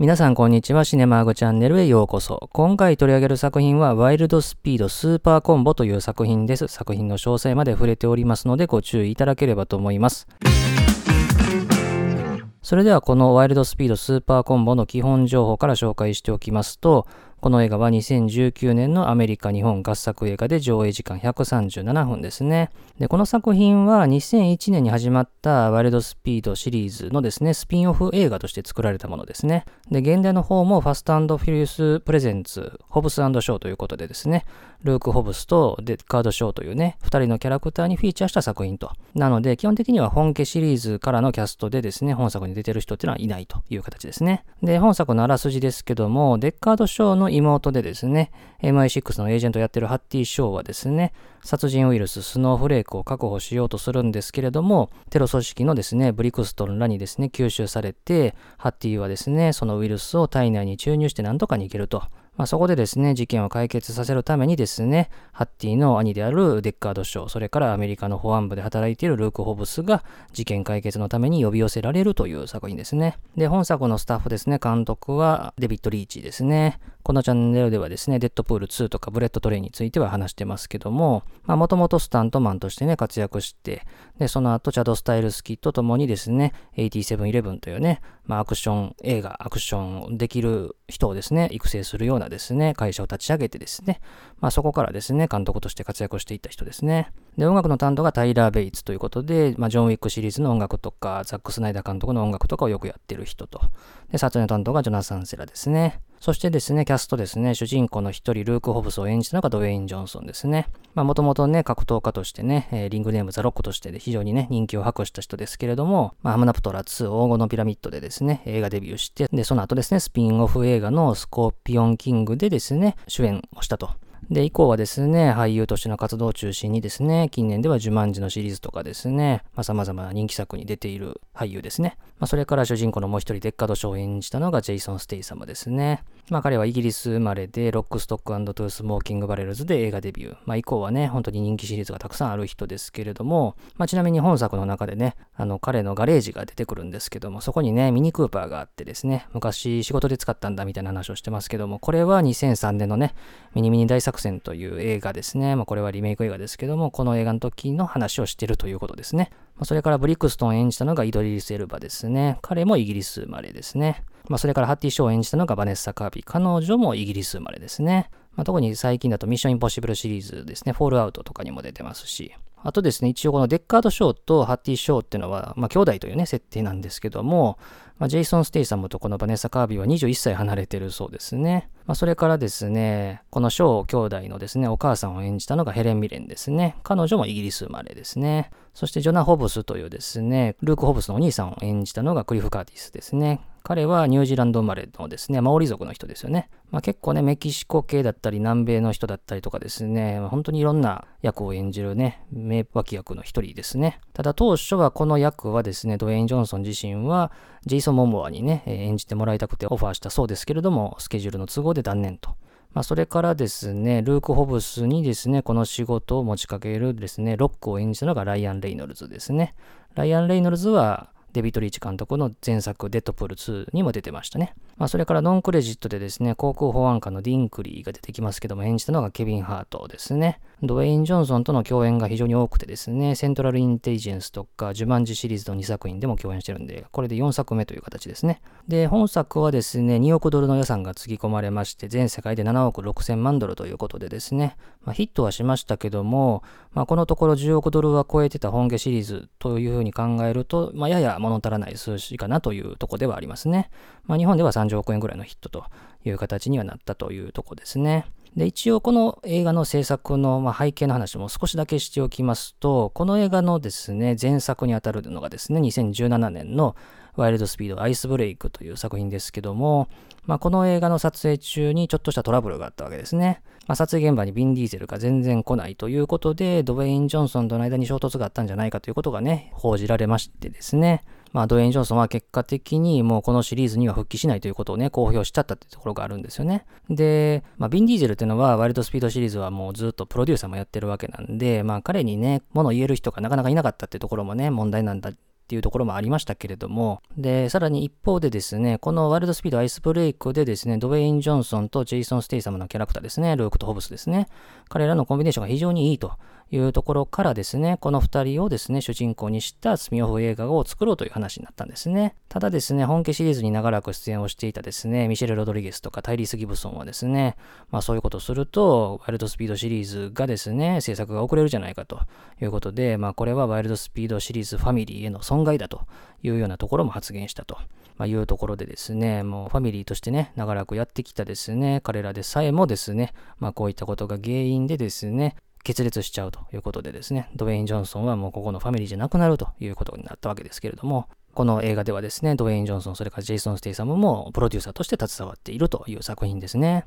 皆さんこんにちは。シネマーグチャンネルへようこそ。今回取り上げる作品は、ワイルドスピードスーパーコンボという作品です。作品の詳細まで触れておりますので、ご注意いただければと思います。それではこのワイルドスピードスーパーコンボの基本情報から紹介しておきますと、この映画は2019年のアメリカ日本合作映画で上映時間137分ですね。で、この作品は2001年に始まったワイルドスピードシリーズのですね、スピンオフ映画として作られたものですね。で、現代の方もファストフュリウスプレゼンツ、ホブスショーということでですね、ルーク・ホブスとデッカード・ショーというね、二人のキャラクターにフィーチャーした作品と。なので、基本的には本家シリーズからのキャストでですね、本作に出てる人っていうのはいないという形ですね。で、本作のあらすじですけども、デッカード・ショーの妹でですね、MI6 のエージェントをやってるハッティ・ショーはですね、殺人ウイルススノーフレークを確保しようとするんですけれども、テロ組織のですね、ブリクストンらにですね、吸収されて、ハッティはですね、そのウイルスを体内に注入してなんとか逃げると。まあ、そこでですね、事件を解決させるためにですね、ハッティの兄であるデッカード・ショー、それからアメリカの保安部で働いているルーク・ホブスが事件解決のために呼び寄せられるという作品ですね。で、本作のスタッフですね、監督はデビッド・リーチですね。このチャンネルではですね、デッドプール2とかブレット・トレインについては話してますけども、まあもともとスタントマンとしてね、活躍して、で、その後チャド・スタエルスキと共にですね、8711というね、まあアクション映画、アクションできる人をですね、育成するようなですね、会社を立ち上げてですね、まあそこからですね、監督として活躍していった人ですね。で、音楽の担当がタイラー・ベイツということで、まあジョン・ウィックシリーズの音楽とか、ザック・スナイダー監督の音楽とかをよくやってる人と。で、撮影の担当がジョナサン・セラですね。そしてですね、キャストですね、主人公の一人、ルーク・ホブスを演じたのがドウェイン・ジョンソンですね。まあ、もともとね、格闘家としてね、えー、リングネームザ・ロックとしてで非常にね、人気を博した人ですけれども、まあ、ハムナプトラ2、黄金のピラミッドでですね、映画デビューして、で、その後ですね、スピンオフ映画のスコーピオン・キングでですね、主演をしたと。で、以降はですね、俳優としての活動を中心にですね、近年ではジュマンジのシリーズとかですね、まあ、様々な人気作に出ている俳優ですね。まあ、それから主人公のもう一人デッカード・ショーを演じたのがジェイソン・ステイサムですね。まあ、彼はイギリス生まれで、ロックストックトゥースモーキングバレルズで映画デビュー。まあ、以降はね、本当に人気シリーズがたくさんある人ですけれども、まあ、ちなみに本作の中でね、あの、彼のガレージが出てくるんですけども、そこにね、ミニクーパーがあってですね、昔仕事で使ったんだみたいな話をしてますけども、これは2003年のね、ミニミニ大作戦という映画ですね。まあ、これはリメイク映画ですけども、この映画の時の話をしてるということですね。まあ、それからブリックストン演じたのがイドリス・エルバですね。彼もイギリス生まれですね。まあ、それからハッティ・ショーを演じたのがバネッサ・カービー。彼女もイギリス生まれですね。まあ、特に最近だとミッション・インポッシブルシリーズですね。フォールアウトとかにも出てますし。あとですね、一応このデッカード・ショーとハッティ・ショーっていうのは、まあ、兄弟というね、設定なんですけども、まあ、ジェイソン・ステイサムとこのバネッサ・カービーは21歳離れてるそうですね。まあ、それからですね、このショー兄弟のですね、お母さんを演じたのがヘレン・ミレンですね。彼女もイギリス生まれですね。そしてジョナ・ホブスというですね、ルーク・ホブスのお兄さんを演じたのがクリフ・カーティスですね。彼はニュージーランド生まれのですね、マオリ族の人ですよね。まあ、結構ね、メキシコ系だったり、南米の人だったりとかですね、ま、本当にいろんな役を演じるね、名脇役の一人ですね。ただ当初はこの役はですね、ドウェイン・ジョンソン自身は、ジェイソン・モモアにね、演じてもらいたくてオファーしたそうですけれども、スケジュールの都合で断念と。まあ、それからですね、ルーク・ホブスにですね、この仕事を持ちかけるですね、ロックを演じたのがライアン・レイノルズですね。ライアン・レイノルズは、デビット・リーチ監督の前作デッドプール2にも出てましたね。まあ、それからノンクレジットでですね、航空保安官のディンクリーが出てきますけども、演じたのがケビン・ハートですね。ドウェイン・ジョンソンとの共演が非常に多くてですね、セントラル・インテリジェンスとか、ジュマンジシリーズの2作品でも共演してるんで、これで4作目という形ですね。で、本作はですね、2億ドルの予算がつぎ込まれまして、全世界で7億6千万ドルということでですね、まあ、ヒットはしましたけども、まあ、このところ10億ドルは超えてた本家シリーズというふうに考えると、まあ、やや物足らない数字かなというとこではありますね。まあ、日本では30億円ぐらいのヒットという形にはなったというとこですね。で、一応この映画の制作の、ま背景の話も少しだけしておきますと、この映画のですね、前作にあたるのがですね、2017年のワイルドスピードアイスブレイクという作品ですけども、まあ、この映画の撮影中にちょっとしたトラブルがあったわけですね。まあ、撮影現場にビン・ディーゼルが全然来ないということで、ドウェイン・ジョンソンとの間に衝突があったんじゃないかということがね、報じられましてですね。まあ、ドウェイン・ジョンソンは結果的にもうこのシリーズには復帰しないということをね、公表しちゃったっていうところがあるんですよね。で、まあ、ビン・ディーゼルっていうのは、ワイルドスピードシリーズはもうずっとプロデューサーもやってるわけなんで、まあ、彼にね、物言える人がなかなかいなかったっていうところもね、問題なんだっていうところもありましたけれども、で、さらに一方でですね、このワイルドスピードアイスブレイクでですね、ドウェイン・ジョンソンとジェイソン・ステイサムのキャラクターですね、ルークとホブスですね、彼らのコンビネーションが非常にいいというところからですね、この2人をですね、主人公にしたスピンオフ映画を作ろうという話になったんですね。ただですね、本家シリーズに長らく出演をしていたですね、ミシェル・ロドリゲスとかタイリース・ギブソンはですね、まあそういうことをすると、ワイルドスピードシリーズがですね、制作が遅れるじゃないかということで、まあこれはワイルドスピードシリーズファミリーへの損害だというようなところも発言したと。ま、いうところでですね、もうファミリーとしてね、長らくやってきたですね、彼らでさえもですね、まあこういったことが原因でですね、決裂しちゃうということでですね、ドウェイン・ジョンソンはもうここのファミリーじゃなくなるということになったわけですけれども、この映画ではですね、ドウェイン・ジョンソン、それからジェイソン・ステイサムもプロデューサーとして携わっているという作品ですね。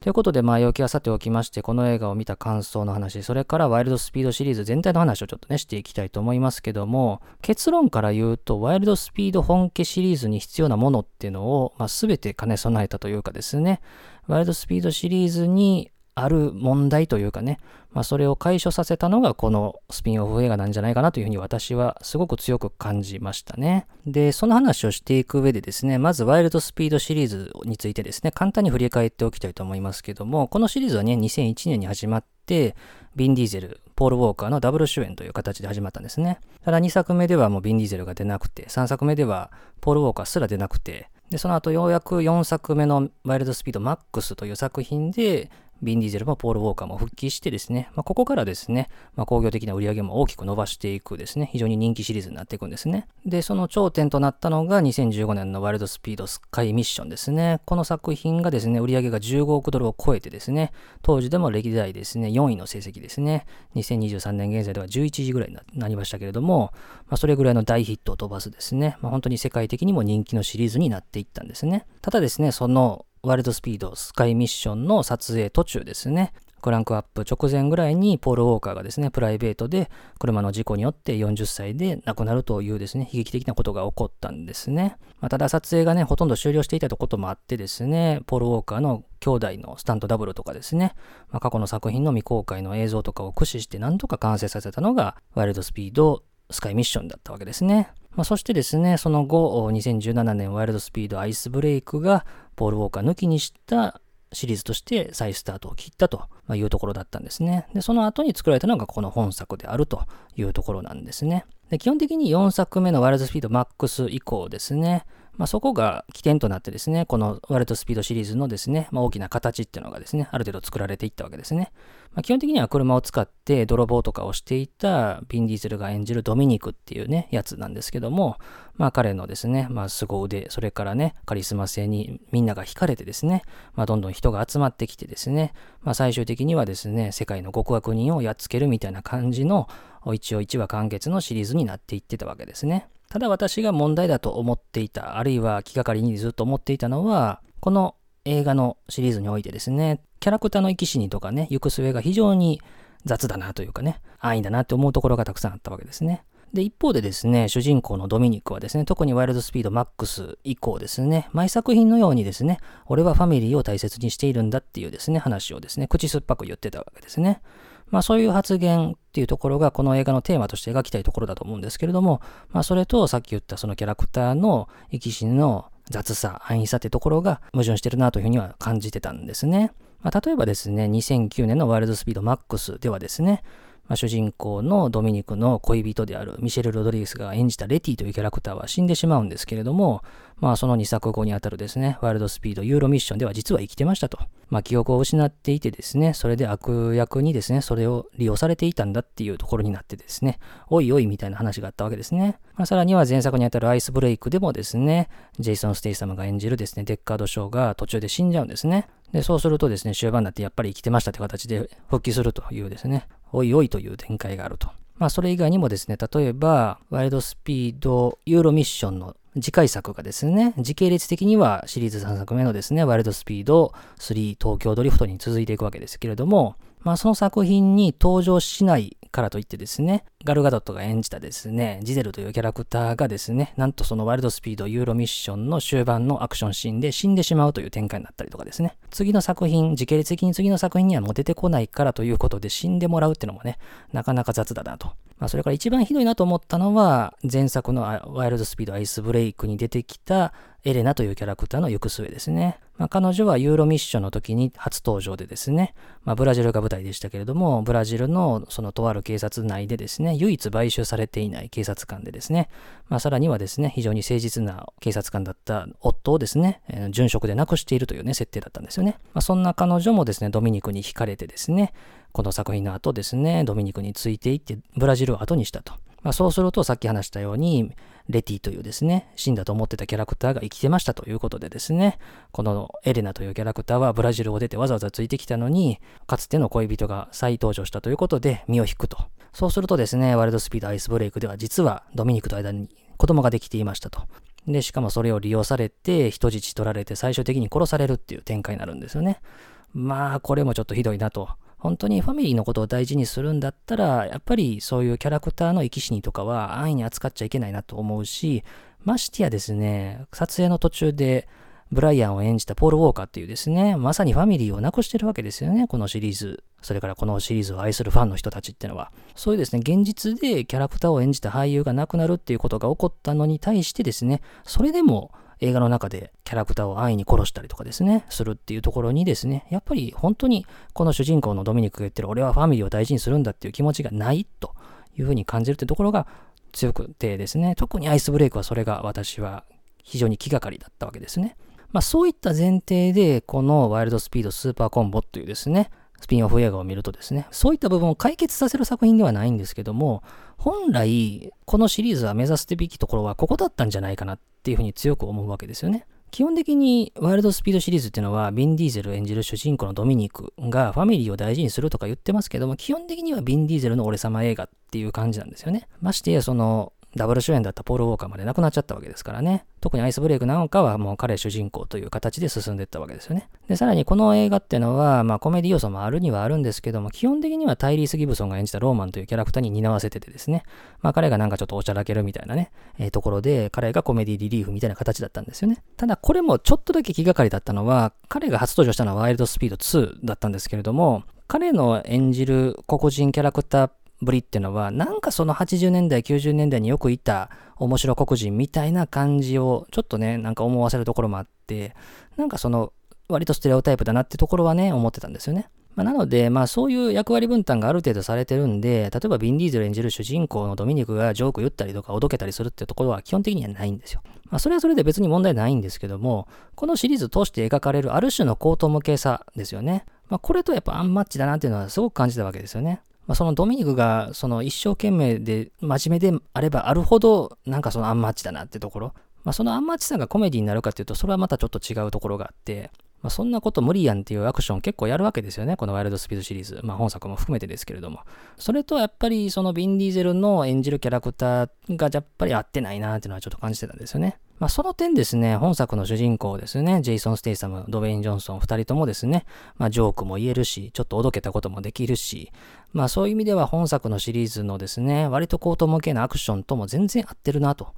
ということで、前置きはさておきまして、この映画を見た感想の話、それからワイルドスピードシリーズ全体の話をちょっとね、していきたいと思いますけども、結論から言うと、ワイルドスピード本家シリーズに必要なものっていうのを、まあ、全て兼ね備えたというかですね、ワイルドスピードシリーズにある問題というかね、まあ、それを解消させたのがこのスピンオフ映画なんじゃないかなというふうに私はすごく強く感じましたね。で、その話をしていく上でですね、まずワイルドスピードシリーズについてですね、簡単に振り返っておきたいと思いますけども、このシリーズはね、2001年に始まって、ビン・ディーゼル、ポール・ウォーカーのダブル主演という形で始まったんですね。ただ2作目ではもうビン・ディーゼルが出なくて、3作目ではポール・ウォーカーすら出なくて、で、その後ようやく4作目のワイルドスピードマックスという作品で、ビン・ディーゼルもポール・ウォーカーも復帰してですね、まあ、ここからですね、まあ、工業的な売り上げも大きく伸ばしていくですね、非常に人気シリーズになっていくんですね。で、その頂点となったのが2015年のワイルドスピードスカイミッションですね。この作品がですね、売り上げが15億ドルを超えてですね、当時でも歴代ですね、4位の成績ですね。2023年現在では11時ぐらいになりましたけれども、まあ、それぐらいの大ヒットを飛ばすですね、まあ、本当に世界的にも人気のシリーズになっていったんですね。ただですね、そのワイルドスピードスカイミッションの撮影途中ですね、クランクアップ直前ぐらいにポール・ウォーカーがですね、プライベートで車の事故によって40歳で亡くなるというですね、悲劇的なことが起こったんですね。まあ、ただ撮影がね、ほとんど終了していたとこともあってですね、ポール・ウォーカーの兄弟のスタントダブルとかですね、まあ、過去の作品の未公開の映像とかを駆使して何とか完成させたのが、ワイルドスピードスカイミッションだったわけですね。まあ、そしてですね、その後、2017年ワイルドスピードアイスブレイクが、ポール・ウォーカー抜きにしたシリーズとして再スタートを切ったというところだったんですね。で、その後に作られたのがこの本作であるというところなんですね。で基本的に4作目のワイルドスピードマックス以降ですね、まあ、そこが起点となってですね、このワルドスピードシリーズのですね、まあ、大きな形っていうのがですね、ある程度作られていったわけですね。まあ、基本的には車を使って泥棒とかをしていたビン・ディーゼルが演じるドミニクっていうね、やつなんですけども、まあ彼のですね、まあ凄腕、それからね、カリスマ性にみんなが惹かれてですね、まあどんどん人が集まってきてですね、まあ最終的にはですね、世界の極悪人をやっつけるみたいな感じの、一応一話完結のシリーズになっていってたわけですね。ただ私が問題だと思っていた、あるいは気がかりにずっと思っていたのは、この映画のシリーズにおいてですね、キャラクターの生き死にとかね、行く末が非常に雑だなというかね、安易だなって思うところがたくさんあったわけですね。で、一方でですね、主人公のドミニクはですね、特にワイルドスピードマックス以降ですね、毎作品のようにですね、俺はファミリーを大切にしているんだっていうですね、話をですね、口酸っぱく言ってたわけですね。まあそういう発言っていうところがこの映画のテーマとして描きたいところだと思うんですけれども、まあそれとさっき言ったそのキャラクターの生き死の雑さ、安易さってところが矛盾してるなというふうには感じてたんですね。まあ、例えばですね、2009年のワイルドスピードマックスではですね、まあ、主人公のドミニクの恋人であるミシェル・ロドリゲスが演じたレティというキャラクターは死んでしまうんですけれども、まあその2作後にあたるですね、ワイルドスピードユーロミッションでは実は生きてましたと。まあ記憶を失っていてですね、それで悪役にですね、それを利用されていたんだっていうところになってですね、おいおいみたいな話があったわけですね。まあさらには前作にあたるアイスブレイクでもですね、ジェイソン・ステイサムが演じるですね、デッカード・ショーが途中で死んじゃうんですね。で、そうするとですね、終盤になってやっぱり生きてましたという形で復帰するというですね、おいおいという展開があると。まあ、それ以外にもですね、例えば、ワイルドスピードユーロミッションの次回作がですね、時系列的にはシリーズ3作目のですね、ワイルドスピード3東京ドリフトに続いていくわけですけれども、まあ、その作品に登場しないからといってですね、ガルガドットが演じたですね、ジゼルというキャラクターがですね、なんとそのワイルドスピードユーロミッションの終盤のアクションシーンで死んでしまうという展開になったりとかですね、次の作品、時系列的に次の作品にはもう出てこないからということで死んでもらうっていうのもね、なかなか雑だなと。まあ、それから一番ひどいなと思ったのは、前作のワイルドスピードアイスブレイクに出てきたエレナというキャラクターの行く末ですね。まあ、彼女はユーロミッションの時に初登場でですね、まあ、ブラジルが舞台でしたけれども、ブラジルのそのとある警察内でですね、唯一買収されていない警察官でですね、まあ、さらにはですね、非常に誠実な警察官だった夫をですね、えー、殉職で亡くしているというね、設定だったんですよね。まあ、そんな彼女もですね、ドミニクに惹かれてですね、この作品の後ですね、ドミニクについていってブラジルを後にしたと。まあ、そうするとさっき話したように、レティというですね、死んだと思ってたキャラクターが生きてましたということでですね、このエレナというキャラクターはブラジルを出てわざわざついてきたのに、かつての恋人が再登場したということで身を引くと。そうするとですね、ワイルドスピードアイスブレイクでは実はドミニクと間に子供ができていましたと。で、しかもそれを利用されて人質取られて最終的に殺されるっていう展開になるんですよね。まあ、これもちょっとひどいなと。本当にファミリーのことを大事にするんだったら、やっぱりそういうキャラクターの生き死にとかは安易に扱っちゃいけないなと思うし、ましてやですね、撮影の途中でブライアンを演じたポール・ウォーカーっていうですね、まさにファミリーをなくしてるわけですよね、このシリーズ。それからこのシリーズを愛するファンの人たちってのは。そういうですね、現実でキャラクターを演じた俳優が亡くなるっていうことが起こったのに対してですね、それでも映画の中でキャラクターを安易に殺したりとかですね、するっていうところにですね、やっぱり本当にこの主人公のドミニクが言ってる俺はファミリーを大事にするんだっていう気持ちがないというふうに感じるってところが強くてですね、特にアイスブレイクはそれが私は非常に気がかりだったわけですね。まあそういった前提で、このワイルドスピードスーパーコンボというですね、スピンオフ映画を見るとですね、そういった部分を解決させる作品ではないんですけども、本来、このシリーズは目指すべきところはここだったんじゃないかなっていうふうに強く思うわけですよね。基本的にワイルドスピードシリーズっていうのは、ビン・ディーゼル演じる主人公のドミニクがファミリーを大事にするとか言ってますけども、基本的にはビン・ディーゼルの俺様映画っていう感じなんですよね。ましてや、その、ダブル主演だったポール・ウォーカーまで亡くなっちゃったわけですからね。特にアイスブレイクなんかはもう彼主人公という形で進んでいったわけですよね。で、さらにこの映画っていうのは、まあコメディ要素もあるにはあるんですけども、基本的にはタイリース・ギブソンが演じたローマンというキャラクターに担わせててですね、まあ彼がなんかちょっとおちゃらけるみたいなね、えー、ところで、彼がコメディリリーフみたいな形だったんですよね。ただこれもちょっとだけ気がかりだったのは、彼が初登場したのはワイルドスピード2だったんですけれども、彼の演じる黒人キャラクターぶりっていうのは、なんかその80年代、90年代によくいた面白黒人みたいな感じを、ちょっとね、なんか思わせるところもあって、なんかその、割とステレオタイプだなってところはね、思ってたんですよね。まあ、なので、まあそういう役割分担がある程度されてるんで、例えばビン・ディーゼル演じる主人公のドミニクがジョーク言ったりとかおどけたりするってところは基本的にはないんですよ。まあそれはそれで別に問題ないんですけども、このシリーズ通して描かれるある種の高等無形さですよね。まあこれとやっぱアンマッチだなっていうのはすごく感じたわけですよね。まあ、そのドミニクがその一生懸命で真面目であればあるほどなんかそのアンマッチだなってところ、まあ、そのアンマッチさんがコメディになるかっていうとそれはまたちょっと違うところがあって、まあ、そんなこと無理やんっていうアクション結構やるわけですよね。このワイルドスピードシリーズ、まあ、本作も含めてですけれども。それとやっぱりそのビン・ディーゼルの演じるキャラクターがやっぱり合ってないなっていうのはちょっと感じてたんですよね。まあ、その点ですね、本作の主人公ですね、ジェイソン・ステイサム、ドウェイン・ジョンソン、二人ともですね、まあ、ジョークも言えるし、ちょっとおどけたこともできるし、まあ、そういう意味では本作のシリーズのですね、割と高等向けなアクションとも全然合ってるな、と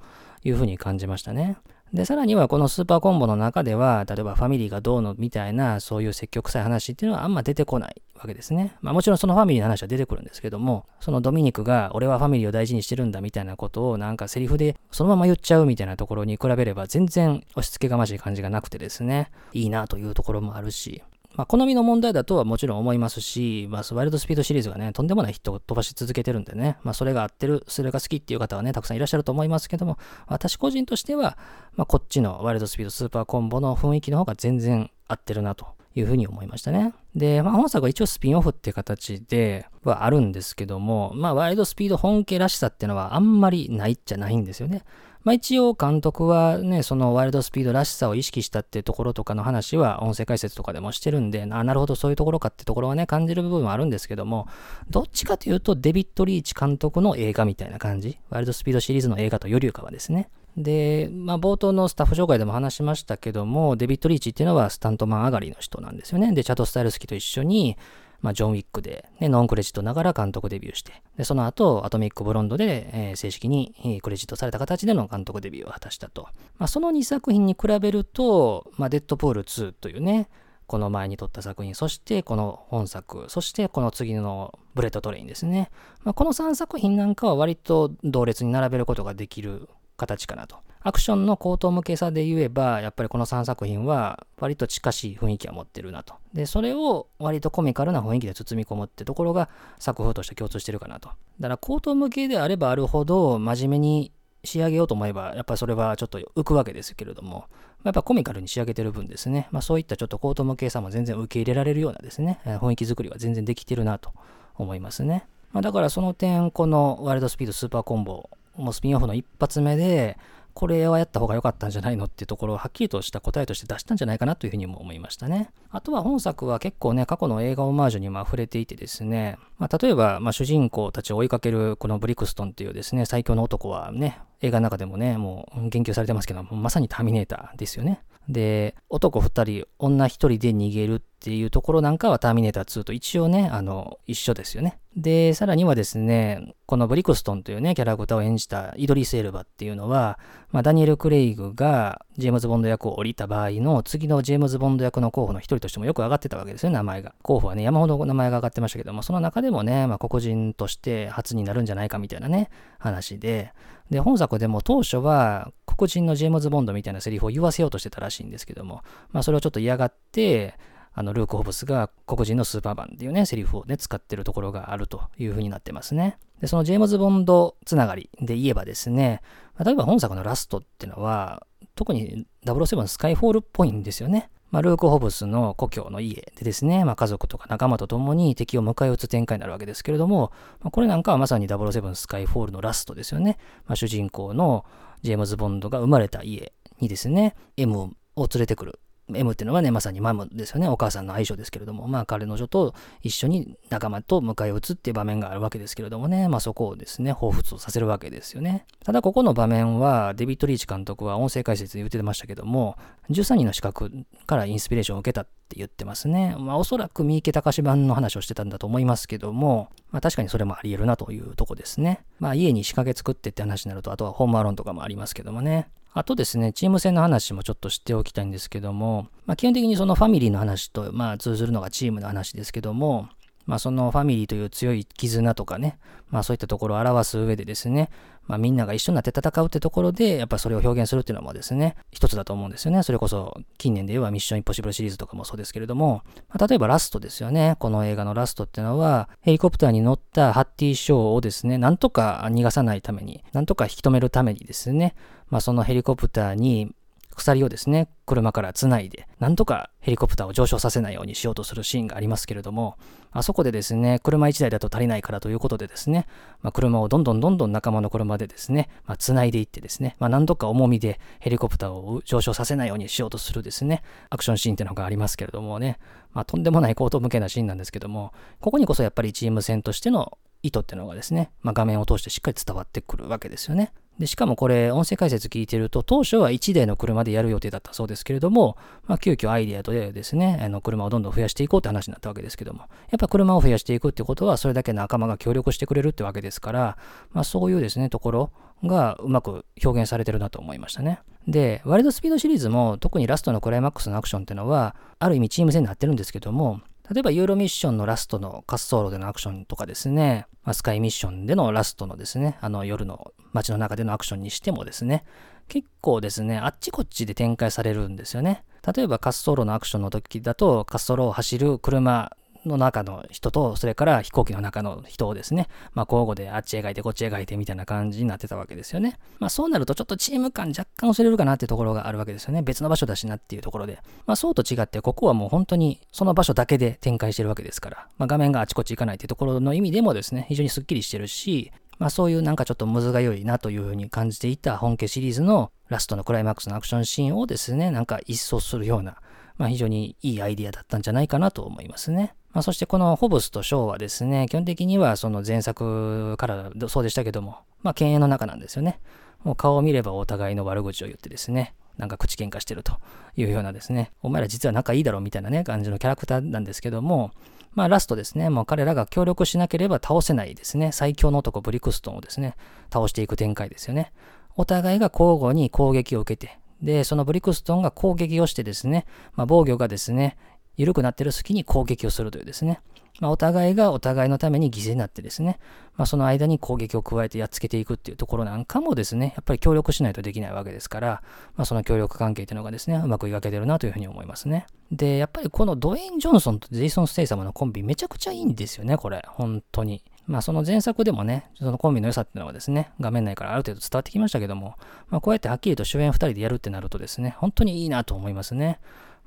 いうふうに感じましたね。で、さらにはこのスーパーコンボの中では、例えばファミリーがどうのみたいな、そういう積極臭い話っていうのはあんま出てこないわけですね。まあもちろんそのファミリーの話は出てくるんですけども、そのドミニクが俺はファミリーを大事にしてるんだみたいなことをなんかセリフでそのまま言っちゃうみたいなところに比べれば全然押し付けがましい感じがなくてですね、いいなというところもあるし、まあ、好みの問題だとはもちろん思いますし、まあ、ワイルドスピードシリーズがね、とんでもないヒットを飛ばし続けてるんでね、まあ、それが合ってる、それが好きっていう方はね、たくさんいらっしゃると思いますけども、私個人としては、まあ、こっちのワイルドスピードスーパーコンボの雰囲気の方が全然合ってるなというふうに思いましたね。で、まあ、本作は一応スピンオフって形ではあるんですけども、まあ、ワイルドスピード本家らしさっていうのはあんまりないっちゃないんですよね。まあ、一応監督はね、そのワイルドスピードらしさを意識したってところとかの話は音声解説とかでもしてるんで、あなるほどそういうところかってところはね、感じる部分はあるんですけども、どっちかというとデビッド・リーチ監督の映画みたいな感じ？ワイルドスピードシリーズの映画とよりかはですね。で、まあ、冒頭のスタッフ紹介でも話しましたけども、デビッド・リーチっていうのはスタントマン上がりの人なんですよね。で、チャド・スタエルスキと一緒に、まあ、ジョン・ウィックで、ね、ノンクレジットながら監督デビューして、でその後、アトミック・ブロンドで、えー、正式にクレジットされた形での監督デビューを果たしたと。まあ、その2作品に比べると、まあ、デッドプール2というね、この前に撮った作品、そしてこの本作、そしてこの次のブレッドトレインですね。まあ、この3作品なんかは割と同列に並べることができる形かなと。アクションの高等無形さで言えば、やっぱりこの3作品は割と近しい雰囲気を持ってるなと。で、それを割とコミカルな雰囲気で包み込むってところが作風として共通してるかなと。だから高等無形であればあるほど真面目に仕上げようと思えば、やっぱりそれはちょっと浮くわけですけれども、やっぱコミカルに仕上げてる分ですね、まあそういったちょっと高等無形さも全然受け入れられるようなですね、雰囲気作りは全然できてるなと思いますね。まあ、だからその点、このワイルドスピードスーパーコンボ、もうスピンオフの一発目で、これはやった方が良かったんじゃないのっていうところをはっきりとした答えとして出したんじゃないかなというふうにも思いましたね。あとは本作は結構ね、過去の映画オマージュにも溢れていてですね、まあ、例えば、まあ、主人公たちを追いかけるこのブリクストンっていうですね、最強の男はね、映画の中でもね、もう言及されてますけど、まさにターミネーターですよね。で、男2人、女1人で逃げるっていうところなんかはターミネーター2と一応ね、あの、一緒ですよね。で、さらにはですね、このブリクストンというね、キャラクターを演じたイドリス・エルバっていうのは、まあ、ダニエル・クレイグがジェームズ・ボンド役を降りた場合の次のジェームズ・ボンド役の候補の一人としてもよく上がってたわけですよ、名前が。候補はね、山ほど名前が上がってましたけども、その中でもね、まあ、黒人として初になるんじゃないかみたいなね、話で、で、本作でも当初は黒人のジェームズ・ボンドみたいなセリフを言わせようとしてたらしいんですけども、まあそれをちょっと嫌がって、あの、ルーク・ホブスが黒人のスーパーマンっていうね、セリフをね、使ってるところがあるというふうになってますね。で、そのジェームズ・ボンドつながりで言えばですね、例えば本作のラストっていうのは、特に007スカイフォールっぽいんですよね。まあ、ルーク・ホブスの故郷の家でですね、まあ、家族とか仲間と共に敵を迎え撃つ展開になるわけですけれども、まあ、これなんかはまさに007スカイフォールのラストですよね。まあ、主人公のジェームズ・ボンドが生まれた家にですね、M を連れてくる M っていうのはね、まさにマムですよね。お母さんの愛称ですけれども、まあ彼の女と一緒に仲間と迎え撃つっていう場面があるわけですけれどもね、まあそこをですね、彷彿とさせるわけですよね。ただここの場面は、デビッド・リーチ監督は音声解説で言ってましたけども、13人の資格からインスピレーションを受けたって言ってますね。まあおそらく三池隆版の話をしてたんだと思いますけども、まあ確かにそれもあり得るなというとこですね。まあ家に仕掛け作ってって話になると、あとはホームアローンとかもありますけどもね。あとですね、チーム戦の話もちょっと知っておきたいんですけども、まあ、基本的にそのファミリーの話と、まあ、通ずるのがチームの話ですけども、まあ、そのファミリーという強い絆とかね、まあ、そういったところを表す上でですね、まあ、みんなが一緒になって戦うってところで、やっぱそれを表現するっていうのもですね、一つだと思うんですよね。それこそ、近年で言えばミッションインポッシブルシリーズとかもそうですけれども、まあ、例えばラストですよね。この映画のラストっていうのは、ヘリコプターに乗ったハッティショーをですね、なんとか逃がさないために、なんとか引き止めるためにですね、まあ、そのヘリコプターに鎖をですね、車から繋いで、なんとかヘリコプターを上昇させないようにしようとするシーンがありますけれども、あそこでですね、車1台だと足りないからということでですね、まあ、車をどんどんどんどん仲間の車でですね、まあ、繋いでいってですね、まあ、何度か重みでヘリコプターを上昇させないようにしようとするですね、アクションシーンっていうのがありますけれどもね、まあ、とんでもない高等無形なシーンなんですけども、ここにこそやっぱりチーム戦としての意図っていうのがですね、まあ、画面を通してしっかり伝わってくるわけですよね。で、しかもこれ、音声解説聞いてると、当初は1台の車でやる予定だったそうですけれども、まあ、急遽アイデアとでですね、あの、車をどんどん増やしていこうって話になったわけですけども、やっぱ車を増やしていくってことは、それだけ仲間が協力してくれるってわけですから、まあ、そういうですね、ところがうまく表現されてるなと思いましたね。で、ワイルドスピードシリーズも、特にラストのクライマックスのアクションっていうのは、ある意味チーム戦になってるんですけども、例えばユーロミッションのラストの滑走路でのアクションとかですね、ま、スカイミッションでのラストのですね、あの夜の街の中でのアクションにしてもですね、結構ですね、あっちこっちで展開されるんですよね。例えば滑走路のアクションの時だと、滑走路を走る車の中の人と、それから飛行機の中の人をですね、まあ交互であっち描いてこっち描いてみたいな感じになってたわけですよね。まあそうなるとちょっとチーム感若干薄れるかなっていうところがあるわけですよね。別の場所だしなっていうところで。まあそうと違って、ここはもう本当にその場所だけで展開してるわけですから、まあ画面があちこち行かないっていうところの意味でもですね、非常にスッキリしてるし、まあそういうなんかちょっとむずがよいなというふうに感じていた本家シリーズのラストのクライマックスのアクションシーンをですね、なんか一掃するような、まあ非常にいいアイディアだったんじゃないかなと思いますね。まあ、そしてこのホブスとショーはですね、基本的にはその前作からそうでしたけども、まあ、犬猿の中なんですよね。もう顔を見ればお互いの悪口を言ってですね、なんか口喧嘩してるというようなですね、お前ら実は仲いいだろみたいなね、感じのキャラクターなんですけども、まあラストですね、もう彼らが協力しなければ倒せないですね、最強の男ブリクストンをですね、倒していく展開ですよね。お互いが交互に攻撃を受けて、で、そのブリクストンが攻撃をしてですね、まあ、防御がですね、緩くなってる隙に攻撃をするというですね、まあ、お互いがお互いのために犠牲になってですね、まあ、その間に攻撃を加えてやっつけていくっていうところなんかもですね、やっぱり協力しないとできないわけですから、まあ、その協力関係っていうのがですね、うまく描けてるなというふうに思いますね。で、やっぱりこのドウェイン・ジョンソンとジェイソン・ステイサムのコンビめちゃくちゃいいんですよね、これ。本当に。まあその前作でもね、そのコンビの良さっていうのがですね、画面内からある程度伝わってきましたけども、まあこうやってはっきりと主演2人でやるってなるとですね、本当にいいなと思いますね。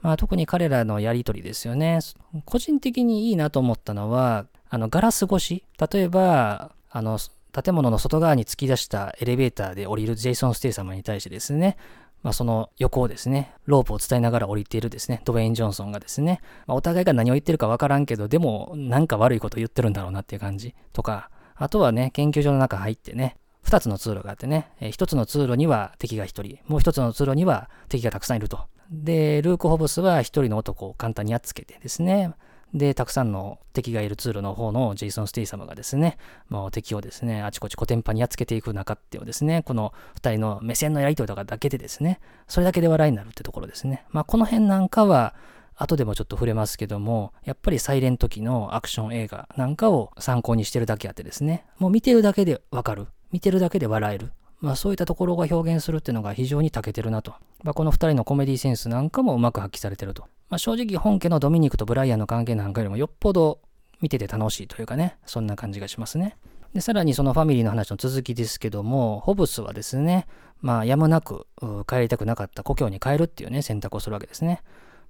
まあ特に彼らのやりとりですよね。個人的にいいなと思ったのは、あのガラス越し、例えば、あの、建物の外側に突き出したエレベーターで降りるジェイソン・ステイ様に対してですね、まあ、その横をですね、ロープを伝えながら降りているですね、ドウェイン・ジョンソンがですね、まあ、お互いが何を言ってるかわからんけど、でもなんか悪いこと言ってるんだろうなっていう感じとか、あとはね、研究所の中入ってね、二つの通路があってね、えー、つの通路には敵が一人、もう一つの通路には敵がたくさんいると。で、ルーク・ホブスは一人の男を簡単にやっつけてですね、で、たくさんの敵がいる通路の方のジェイソン・ステイ様がですね、もう敵をですね、あちこちコテンパにやっつけていく中っていうですね、この二人の目線のやりとりとかだけでですね、それだけで笑いになるってところですね。まあ、この辺なんかは、後でもちょっと触れますけども、やっぱりサイレント期のアクション映画なんかを参考にしてるだけあってですね、もう見てるだけでわかる。見てるだけで笑える。まあそういったところが表現するっていうのが非常に長けてるなと。まあこの二人のコメディセンスなんかもうまく発揮されてると。まあ、正直本家のドミニクとブライアンの関係なんかよりもよっぽど見てて楽しいというかね、そんな感じがしますね。で、さらにそのファミリーの話の続きですけども、ホブスはですね、まあ、やむなく帰りたくなかった故郷に帰るっていうね、選択をするわけですね。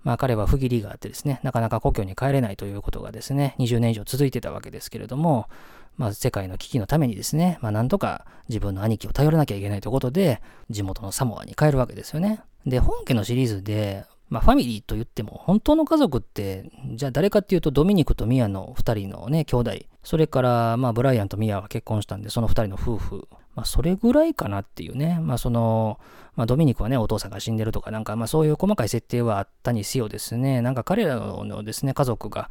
まあ、彼は不義理があってですね、なかなか故郷に帰れないということがですね、20年以上続いてたわけですけれども、まあ、世界の危機のためにですね、まあ、なんとか自分の兄貴を頼らなきゃいけないということで、地元のサモアに帰るわけですよね。で、本家のシリーズで、まあ、ファミリーと言っても、本当の家族って、じゃあ誰かっていうと、ドミニクとミアの2人のね、兄弟。それから、まあ、ブライアンとミアは結婚したんで、その2人の夫婦。まあ、それぐらいかなっていうね。まあ、その、まあ、ドミニクはね、お父さんが死んでるとか、なんか、まあ、そういう細かい設定はあったにせよですね、なんか彼らのですね、家族が、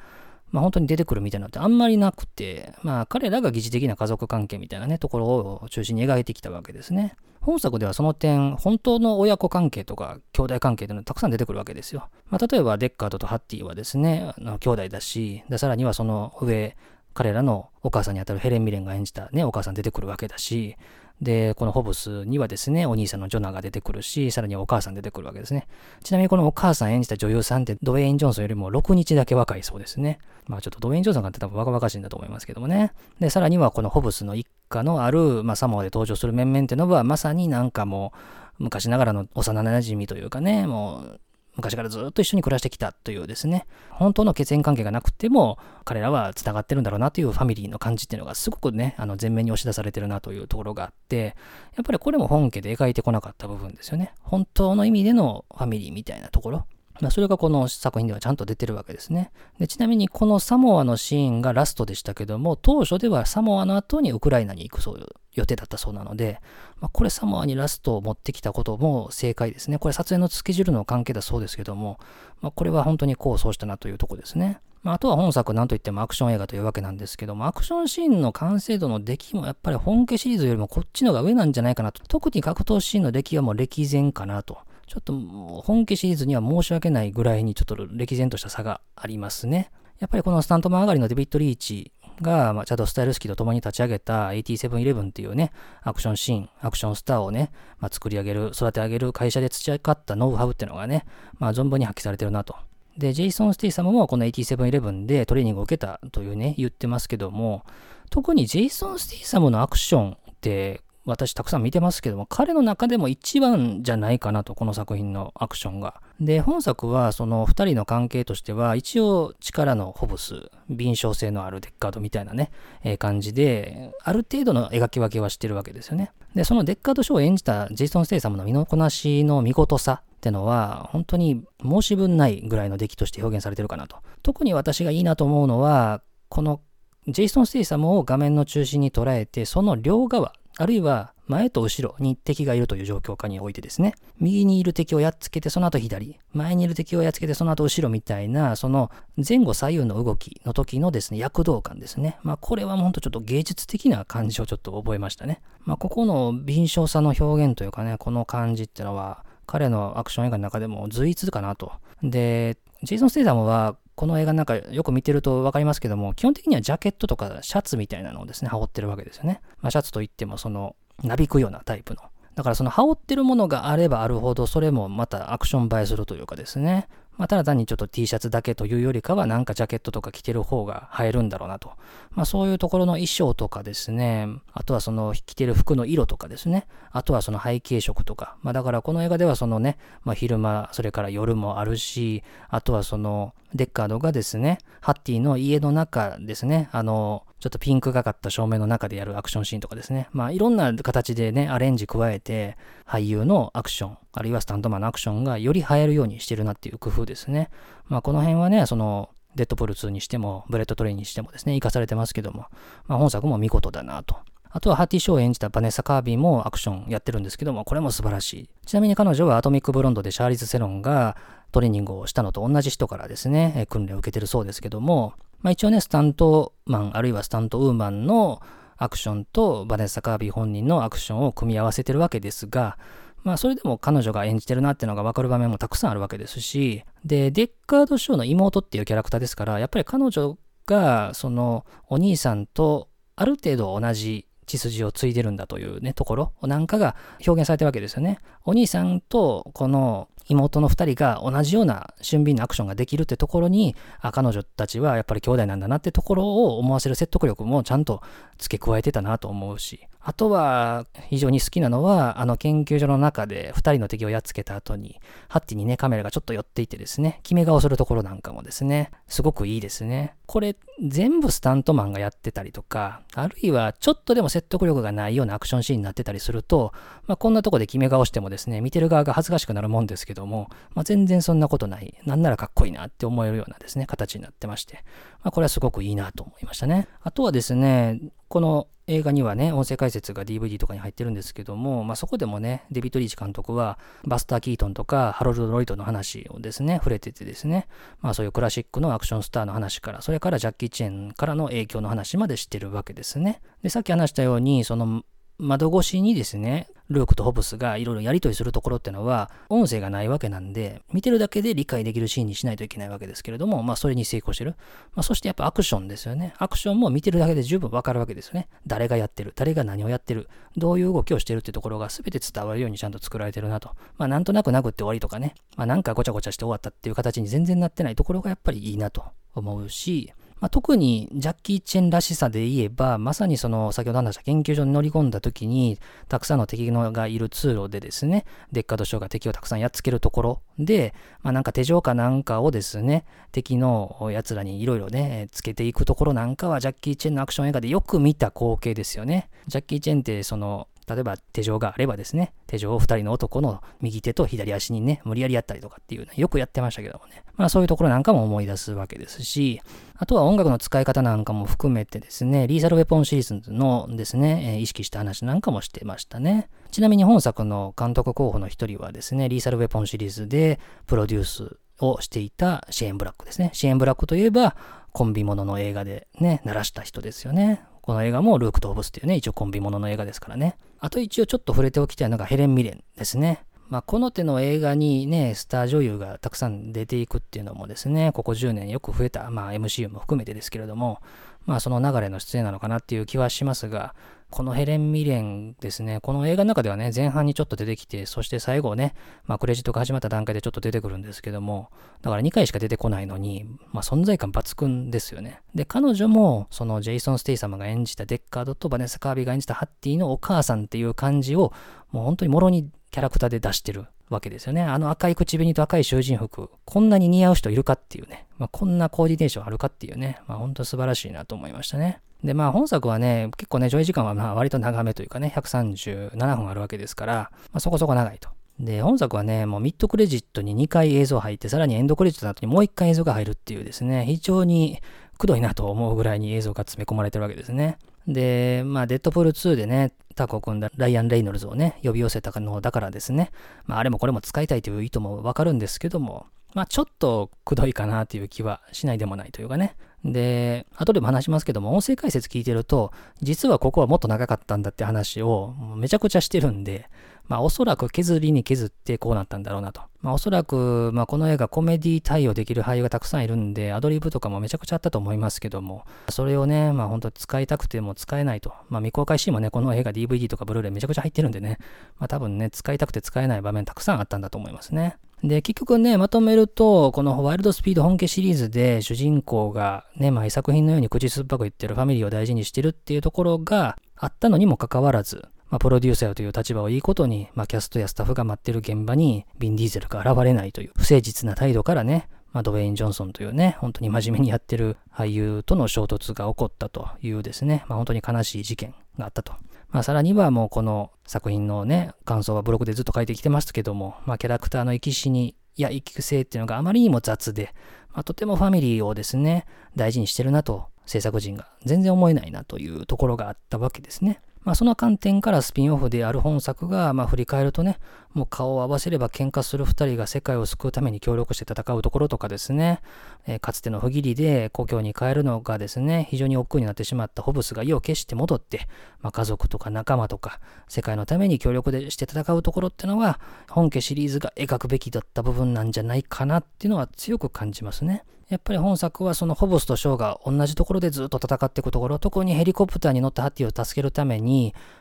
まあ、本当に出てくるみたいなのってあんまりなくて、まあ、彼らが疑似的な家族関係みたいなね、ところを中心に描いてきたわけですね。本作ではその点、本当の親子関係とか兄弟関係というのがたくさん出てくるわけですよ。まあ、例えば、デッカードとハッティはですね、あの兄弟だし、でさらにはその上、彼らのお母さんにあたるヘレン・ミレンが演じたね、お母さん出てくるわけだし、で、このホブスにはですね、お兄さんのジョナが出てくるし、さらにお母さん出てくるわけですね。ちなみにこのお母さん演じた女優さんってドウェイン・ジョンソンよりも6日だけ若いそうですね。まあちょっとドウェイン・ジョンソンがって多分若々しいんだと思いますけどもね。で、さらにはこのホブスの一家のある、まあサモアで登場する面々っていうのは、まさになんかもう、昔ながらの幼馴染というかね、もう、昔からずっと一緒に暮らしてきたというですね、本当の血縁関係がなくても、彼らは繋がってるんだろうなというファミリーの感じっていうのがすごくね、あの前面に押し出されてるなというところがあって、やっぱりこれも本家で描いてこなかった部分ですよね。本当の意味でのファミリーみたいなところ。まあ、それがこの作品ではちゃんと出てるわけですね。でちなみにこのサモアのシーンがラストでしたけども、当初ではサモアの後にウクライナに行くそう予定だったそうなので、まあ、これサモアにラストを持ってきたことも正解ですね。これ撮影のスケジュールの関係だそうですけども、まあ、これは本当に功を奏したなというとこですね。まあ、あとは本作なんといってもアクション映画というわけなんですけども、アクションシーンの完成度の出来もやっぱり本家シリーズよりもこっちのが上なんじゃないかなと。特に格闘シーンの出来はもう歴然かなと。ちょっと本家シリーズには申し訳ないぐらいにちょっと歴然とした差がありますね。やっぱりこのスタントマン上がりのデビッド・リーチが、まあ、チャド・スタイルスキーと共に立ち上げた8711っていうね、アクションシーン、アクションスターをね、まあ、作り上げる、育て上げる会社で培ったノウハウっていうのがね、まあ、存分に発揮されてるなと。で、ジェイソン・スティー様もこの8711でトレーニングを受けたというね、言ってますけども、特にジェイソン・スティー様のアクションって私たくさん見てますけども、彼の中でも一番じゃないかなと、この作品のアクションが。で、本作はその二人の関係としては、一応力のホブス、敏捷性のあるデッカードみたいなね、えー、感じで、ある程度の描き分けはしてるわけですよね。で、そのデッカードショーを演じたジェイソン・ステイサムの身のこなしの見事さってのは、本当に申し分ないぐらいの出来として表現されてるかなと。特に私がいいなと思うのは、このジェイソン・ステイサムを画面の中心に捉えて、その両側、あるいは前と後ろに敵がいるという状況下においてですね、右にいる敵をやっつけてその後左、前にいる敵をやっつけてその後後ろみたいな、その前後左右の動きの時のですね、躍動感ですね。まあこれはほんとちょっと芸術的な感じをちょっと覚えましたね。まあここの敏捷さの表現というかね、この感じってのは、彼のアクション映画の中でも随一かなと。で、ジェイソン・ステイサムはこの映画なんかよく見てると分かりますけども、基本的にはジャケットとかシャツみたいなのをですね、羽織ってるわけですよね。まあ、シャツといっても、その、なびくようなタイプの。だからその羽織ってるものがあればあるほど、それもまたアクション映えするというかですね。まあ、ただ単にちょっと T シャツだけというよりかは、なんかジャケットとか着てる方が映えるんだろうなと。まあ、そういうところの衣装とかですね、あとはその着てる服の色とかですね、あとはその背景色とか。まあ、だからこの映画ではそのね、まあ、昼間、それから夜もあるし、あとはその、デッカードがですね、ハッティの家の中ですね、あの、ちょっとピンクがかった照明の中でやるアクションシーンとかですね。まあいろんな形でね、アレンジ加えて、俳優のアクション、あるいはスタントマンのアクションがより映えるようにしてるなっていう工夫ですね。まあこの辺はね、その、デッドプール2にしても、ブレッドトレインにしてもですね、活かされてますけども、まあ本作も見事だなと。あとはハッティ・ショーを演じたバネッサ・カービーもアクションやってるんですけども、これも素晴らしい。ちなみに彼女はアトミック・ブロンドでシャーリーズ・セロンがトレーニングをしたのと同じ人からですね、訓練を受けてるそうですけども、まあ一応ね、スタントマンあるいはスタントウーマンのアクションとバネッサ・カービー本人のアクションを組み合わせてるわけですが、まあそれでも彼女が演じてるなっていうのがわかる場面もたくさんあるわけですし、で、デッカード・ショーの妹っていうキャラクターですから、やっぱり彼女がそのお兄さんとある程度同じ血筋を継いでるんだというね、ところなんかが表現されてるわけですよね。お兄さんとこの妹の二人が同じような俊敏なアクションができるってところに、あ、彼女たちはやっぱり兄弟なんだなってところを思わせる説得力もちゃんと付け加えてたなと思うし、あとは、非常に好きなのは、あの研究所の中で2人の敵をやっつけた後に、ハッティにね、カメラがちょっと寄っていてですね、決め顔するところなんかもですね、すごくいいですね。これ、全部スタントマンがやってたりとか、あるいはちょっとでも説得力がないようなアクションシーンになってたりすると、まあ、こんなとこで決め顔してもですね、見てる側が恥ずかしくなるもんですけどども、まあ、全然そんなことない、なんならかっこいいなって思えるようなですね、形になってまして、まあ、これはすごくいいなと思いましたね。あとはですね、この映画にはね、音声解説が DVD とかに入ってるんですけども、まあ、そこでもね、デビッド・リーチ監督は、バスター・キートンとか、ハロルド・ロイドの話をですね、触れててですね、まあそういうクラシックのアクションスターの話から、それからジャッキー・チェーンからの影響の話まで知ってるわけですね。で、さっき話したように、その窓越しにですね、ルークとホブスがいろいろやりとりするところってのは、音声がないわけなんで、見てるだけで理解できるシーンにしないといけないわけですけれども、まあそれに成功してる。まあそしてやっぱアクションですよね。アクションも見てるだけで十分わかるわけですよね。誰がやってる、誰が何をやってる、どういう動きをしてるってところが全て伝わるようにちゃんと作られてるなと。まあなんとなく殴って終わりとかね、まあなんかごちゃごちゃして終わったっていう形に全然なってないところがやっぱりいいなと思うし、まあ、特にジャッキー・チェンらしさで言えば、まさにその先ほど話した研究所に乗り込んだ時に、たくさんの敵のがいる通路でですね、デッカードショーが敵をたくさんやっつけるところで、まあ、なんか手錠かなんかをですね、敵の奴らにいろいろね、つけていくところなんかは、ジャッキー・チェンのアクション映画でよく見た光景ですよね。ジャッキー・チェンってその、例えば手錠があればですね、手錠を二人の男の右手と左足にね、無理やりやったりとかっていうね、よくやってましたけどもね。まあそういうところなんかも思い出すわけですし、あとは音楽の使い方なんかも含めてですね、リーサルウェポンシリーズのですねえ、意識した話なんかもしてましたね。ちなみに本作の監督候補の一人はですね、リーサルウェポンシリーズでプロデュースをしていたシェーン・ブラックですね。シェーン・ブラックといえば、コンビものの映画でね、鳴らした人ですよね。この映画もルークとオブスっていうね、一応コンビものの映画ですからね。あと一応ちょっと触れておきたいのがヘレン・ミレンですね。まあ、この手の映画にね、スター女優がたくさん出ていくっていうのもですね、ここ10年よく増えた、まあ MCU も含めてですけれども、まあその流れの出演なのかなっていう気はしますが、このヘレン・ミレンですね、この映画の中ではね、前半にちょっと出てきて、そして最後ね、まあクレジットが始まった段階でちょっと出てくるんですけども、だから2回しか出てこないのに、まあ存在感抜群ですよね。で、彼女も、そのジェイソン・ステイ様が演じたデッカードとバネス・カービーが演じたハッティのお母さんっていう感じを、もう本当にもろにキャラクターで出してるわけですよね。あの赤い口紅と赤い囚人服、こんなに似合う人いるかっていうね、まあ、こんなコーディネーションあるかっていうね、まあ本当素晴らしいなと思いましたね。で、まあ本作はね、結構ね、上映時間はまあ割と長めというかね、137分あるわけですから、まあそこそこ長いと。で、本作はね、もうミッドクレジットに2回映像入って、さらにエンドクレジットの後にもう1回映像が入るっていうですね、非常にくどいなと思うぐらいに映像が詰め込まれてるわけですね。で、まあ、デッドプール2でね、タコを組んだライアン・レイノルズをね、呼び寄せたのだからですね、まあ、あれもこれも使いたいという意図もわかるんですけども、まあ、ちょっとくどいかなという気はしないでもないというかね。で、後でも話しますけども、音声解説聞いてると、実はここはもっと長かったんだって話をめちゃくちゃしてるんで、まあおそらく削りに削ってこうなったんだろうなと。まあおそらく、まあこの映画コメディ対応できる俳優がたくさんいるんで、アドリブとかもめちゃくちゃあったと思いますけども、それをね、まあ本当使いたくても使えないと。まあ未公開シーンもね、この映画 DVD とかブルーレイめちゃくちゃ入ってるんでね、まあ多分ね、使いたくて使えない場面たくさんあったんだと思いますね。で、結局ね、まとめると、このワイルドスピード本家シリーズで主人公がね、まあ、作品のように口酸っぱく言ってるファミリーを大事にしてるっていうところがあったのにもかかわらず、まあ、プロデューサーという立場をいいことに、まあ、キャストやスタッフが待ってる現場にビン・ディーゼルが現れないという不誠実な態度からね、まあ、ドウェイン・ジョンソンというね、本当に真面目にやってる俳優との衝突が起こったというですね、まあ、本当に悲しい事件があったと。まあ、さらにはもうこの作品のね、感想はブログでずっと書いてきてますけども、まあ、キャラクターの生き死にや育成っていうのがあまりにも雑で、まあ、とてもファミリーをですね、大事にしてるなと、制作陣が全然思えないなというところがあったわけですね。まあ、その観点からスピンオフである本作が、まあ、振り返るとね、もう顔を合わせれば喧嘩する二人が世界を救うために協力して戦うところとかですね、えー、かつての不義理で故郷に帰るのがですね、非常に億劫になってしまったホブスが意を決して戻って、まあ、家族とか仲間とか、世界のために協力でして戦うところってのは、本家シリーズが描くべきだった部分なんじゃないかなっていうのは強く感じますね。やっぱり本作はそのホブスとショーが同じところでずっと戦っていくところ、特にヘリコプターに乗ったハッティを助けるために、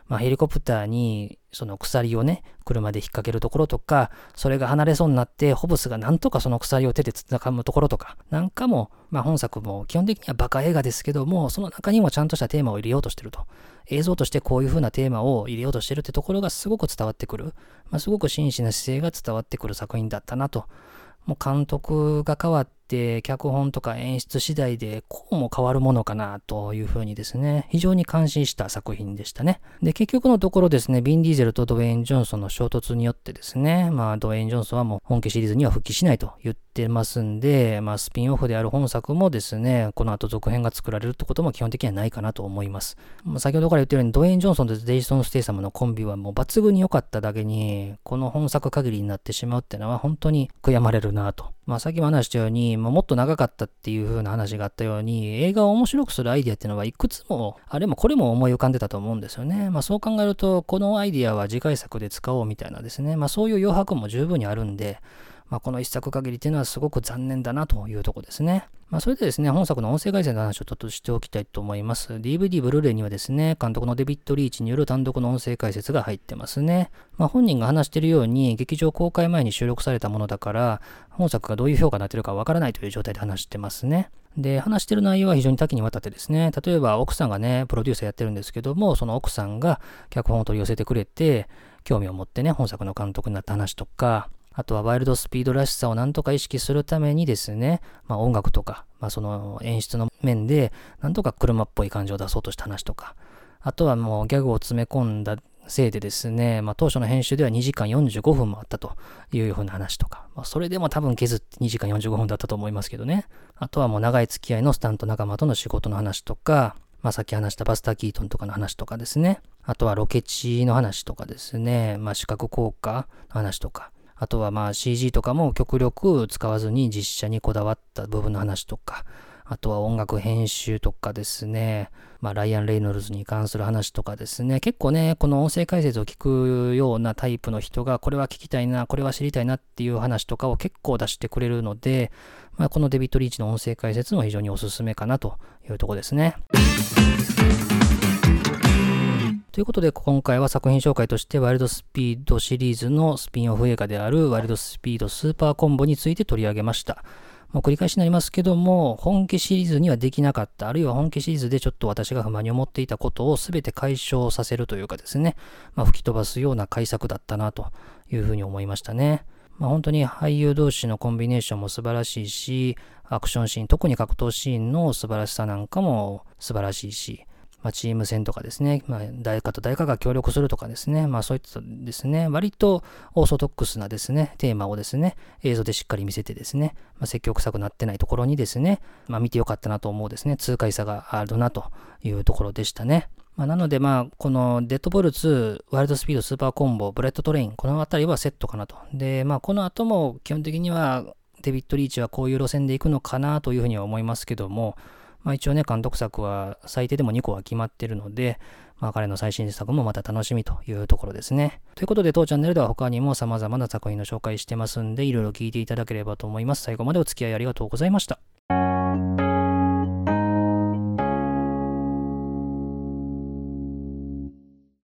まあ、ヘリコプターにその鎖をね、車で引っ掛けるところとか、それが離れそうになって、ホブスがなんとかその鎖を手で掴むところとか、なんかも、まあ本作も基本的にはバカ映画ですけども、その中にもちゃんとしたテーマを入れようとしてると。映像としてこういう風なテーマを入れようとしてるってところがすごく伝わってくる。まあ、すごく真摯な姿勢が伝わってくる作品だったなと。もう監督が変わっって脚本とか演出次第でこうも変わるものかなというふうにですね、非常に感心した作品でしたね。で、結局のところですね、ビン・ディーゼルとドウェイン・ジョンソンの衝突によってですね、まあドウェイン・ジョンソンはもう本家シリーズには復帰しないと言ってますんで、まあスピンオフである本作もですね、この後続編が作られるってことも基本的にはないかなと思います。まあ、先ほどから言ったようにドウェイン・ジョンソンとジェイソン・ステイサムのコンビはもう抜群に良かっただけに、この本作限りになってしまうっていうのは本当に悔やまれるなと。まあさっきも話したように、まあ、もっと長かったっていう風な話があったように、映画を面白くするアイデアっていうのはいくつも、あれもこれも思い浮かんでたと思うんですよね。まあそう考えると、このアイデアは次回作で使おうみたいなですね、まあそういう余白も十分にあるんで、まあ、この一作限りっていうのはすごく残念だなというとこですね。まあ、それでですね、本作の音声解説の話をちょっとしておきたいと思います。DVD、ブルーレイにはですね、監督のデビッド・リーチによる単独の音声解説が入ってますね。まあ、本人が話しているように、劇場公開前に収録されたものだから、本作がどういう評価になってるかわからないという状態で話してますね。で、話してる内容は非常に多岐にわたってですね、例えば奥さんがね、プロデューサーやってるんですけども、その奥さんが脚本を取り寄せてくれて、興味を持ってね、本作の監督になった話とか、あとはワイルドスピードらしさをなんとか意識するためにですね、まあ音楽とか、まあその演出の面で、なんとか車っぽい感じを出そうとした話とか、あとはもうギャグを詰め込んだせいでですね、まあ当初の編集では2時間45分もあったというふうな話とか、まあそれでも多分削って2時間45分だったと思いますけどね。あとはもう長い付き合いのスタント仲間との仕事の話とか、まあさっき話したバスター・キートンとかの話とかですね。あとはロケ地の話とかですね。まあ視覚効果の話とか。あとはまあ CG とかも極力使わずに実写にこだわった部分の話とか、あとは音楽編集とかですね、まあライアン・レイノルズに関する話とかですね、結構ね、この音声解説を聞くようなタイプの人が、これは聞きたいな、これは知りたいなっていう話とかを結構出してくれるので、まあこのデビッド・リーチの音声解説も非常におすすめかなというとこですね。ということで、今回は作品紹介として、ワイルドスピードシリーズのスピンオフ映画である、ワイルドスピードスーパーコンボについて取り上げました。もう繰り返しになりますけども、本家シリーズにはできなかった、あるいは本家シリーズでちょっと私が不満に思っていたことを全て解消させるというかですね、まあ、吹き飛ばすような改作だったなというふうに思いましたね。まあ、本当に俳優同士のコンビネーションも素晴らしいし、アクションシーン、特に格闘シーンの素晴らしさなんかも素晴らしいし、まあ、チーム戦とかですね、まあ、誰かと誰かが協力するとかですね、まあそういったですね、割とオーソドックスなですね、テーマをですね、映像でしっかり見せてですね、まあ、説教臭くなってないところにですね、まあ見てよかったなと思うですね、痛快さがあるなというところでしたね。まあ、なので、まあ、このデッドプール2、ワイルドスピード、スーパーコンボ、ブレッドトレイン、このあたりはセットかなと。で、まあ、この後も基本的にはデビッド・リーチはこういう路線で行くのかなというふうには思いますけども、まあ、一応ね、監督作は最低でも2個は決まってるので、まあ、彼の最新作もまた楽しみというところですね。ということで、当チャンネルでは他にも様々な作品の紹介してますんで、いろいろ聞いていただければと思います。最後までお付き合いありがとうございました。